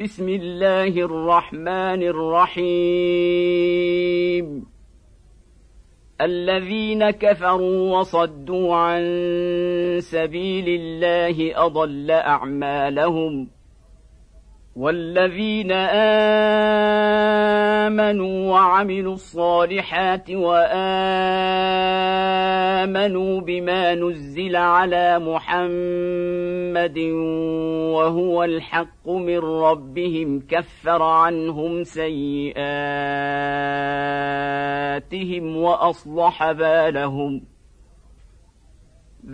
بسم الله الرحمن الرحيم. الذين كفروا وصدوا عن سبيل الله أضل أعمالهم. والذين آمنوا وعملوا الصالحات وامنوا بما نزل على محمد وهو الحق من ربهم كفر عنهم سيئاتهم واصلح بالهم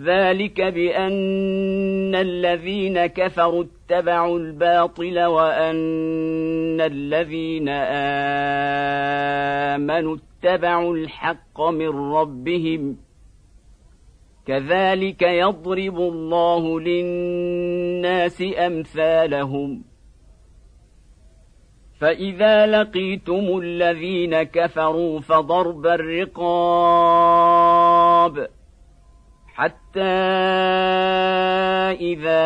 ذلك بان الذين كفروا اتبعوا الباطل وان الذين امنوا اتبعوا الحق من ربهم كذلك يضرب الله للناس أمثالهم. فإذا لقيتم الذين كفروا فضرب الرقاب حتى إذا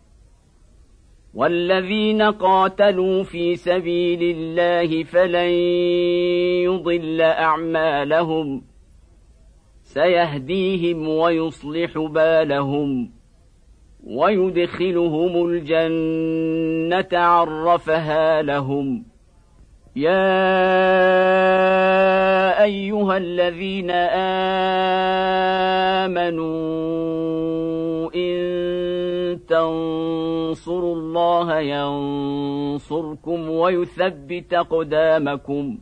والذين قاتلوا في سبيل الله فلن يضل أعمالهم سيهديهم ويصلح بالهم ويدخلهم الجنة عرفها لهم يا أيها الذين آمنوا تنصروا الله ينصركم ويثبت أقدامكم.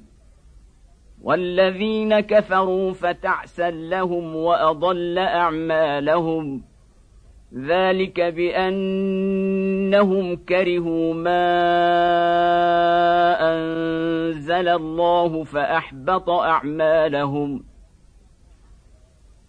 والذين كفروا فتعسا لهم وأضل أعمالهم. ذلك بأنهم كرهوا ما أنزل الله فأحبط أعمالهم.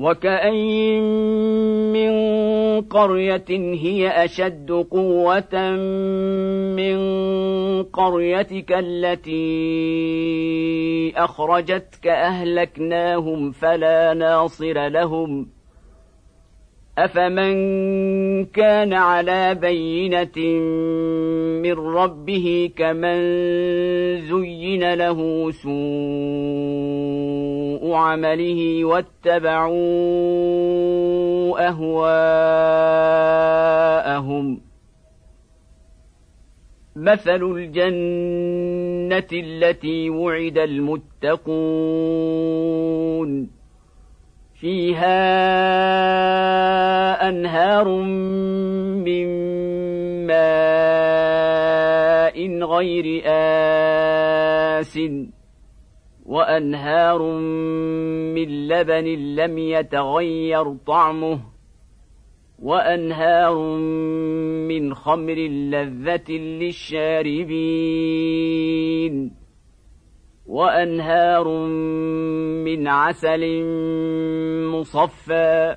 وكأين من قرية هي أشد قوة من قريتك التي أخرجتك أهلكناهم فلا ناصر لهم افمن كان على بينه من ربه كمن زين له سوء عمله واتبعوا اهواءهم مثل الجنه التي وعد المتقون فيها أنهار من ماء غير آس وأنهار من لبن لم يتغير طعمه وأنهار من خمر لذة للشاربين وأنهار من عسل مصفى.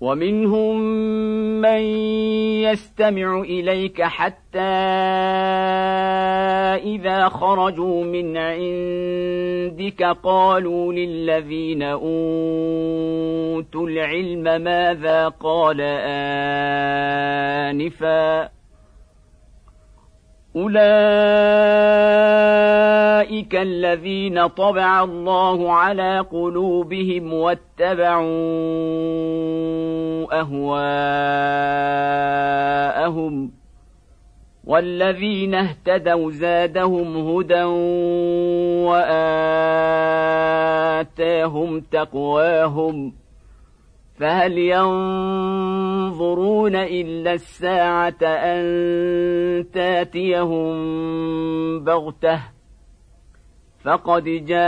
ومنهم من يستمع إليك حتى إذا خرجوا من عندك قالوا للذين أوتوا العلم ماذا قال آنفا اولئك الذين طبع الله على قلوبهم واتبعوا اهواءهم والذين اهتدوا زادهم هدى واتاهم تقواهم فهل ينظرون إلا الساعة أن تاتيهم بغتة؟ فقد جاء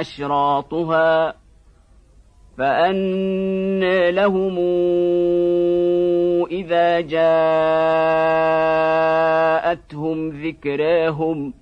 أشراطها فان لهم إذا جاءتهم ذكراهم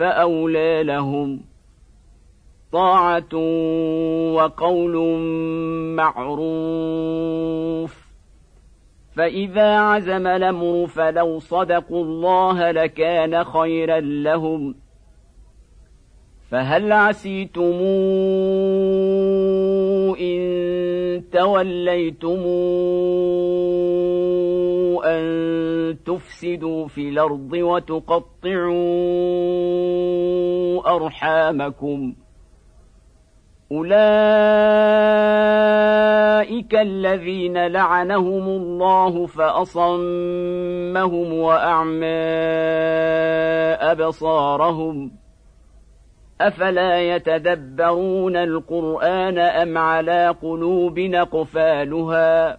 فأولى لهم طاعة وقول معروف. فإذا عزم الأمر فلو صدقوا الله لكان خيرا لهم. فهل عسيتم إن توليتم أن تفسدوا في الأرض وتقطعوا أرحامكم. أولئك الذين لعنهم الله فأصمهم وأعمى أبصارهم. أفلا يتدبرون القرآن أم على قلوب نقفالها ۖ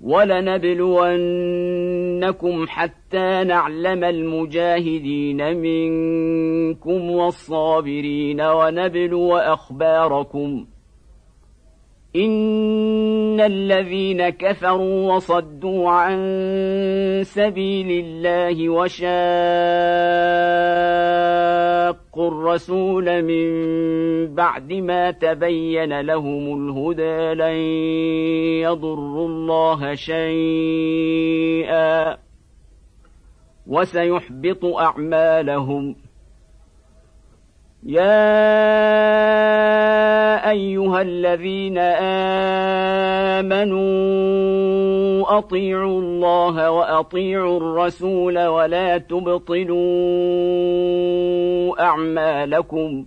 ولنبلونكم حتى نعلم المجاهدين منكم والصابرين ونبلو أخباركم. إن الذين كفروا وصدوا عن سبيل الله وشاقوا الرسول من بعد ما تبين لهم الهدى لن يضروا الله شيئا وسيحبط أعمالهم يا أيها الذين آمنوا أطيعوا الله وأطيعوا الرسول ولا تبطلوا أعمالكم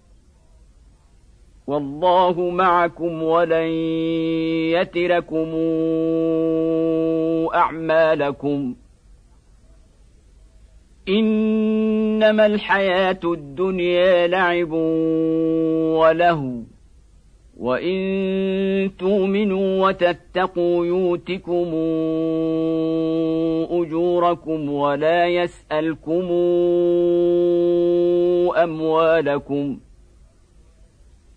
والله معكم ولن يتركم أعمالكم. إنما الحياة الدنيا لعب وله. وإن تؤمنوا وتتقوا يؤتكم أجوركم ولا يسألكم أموالكم.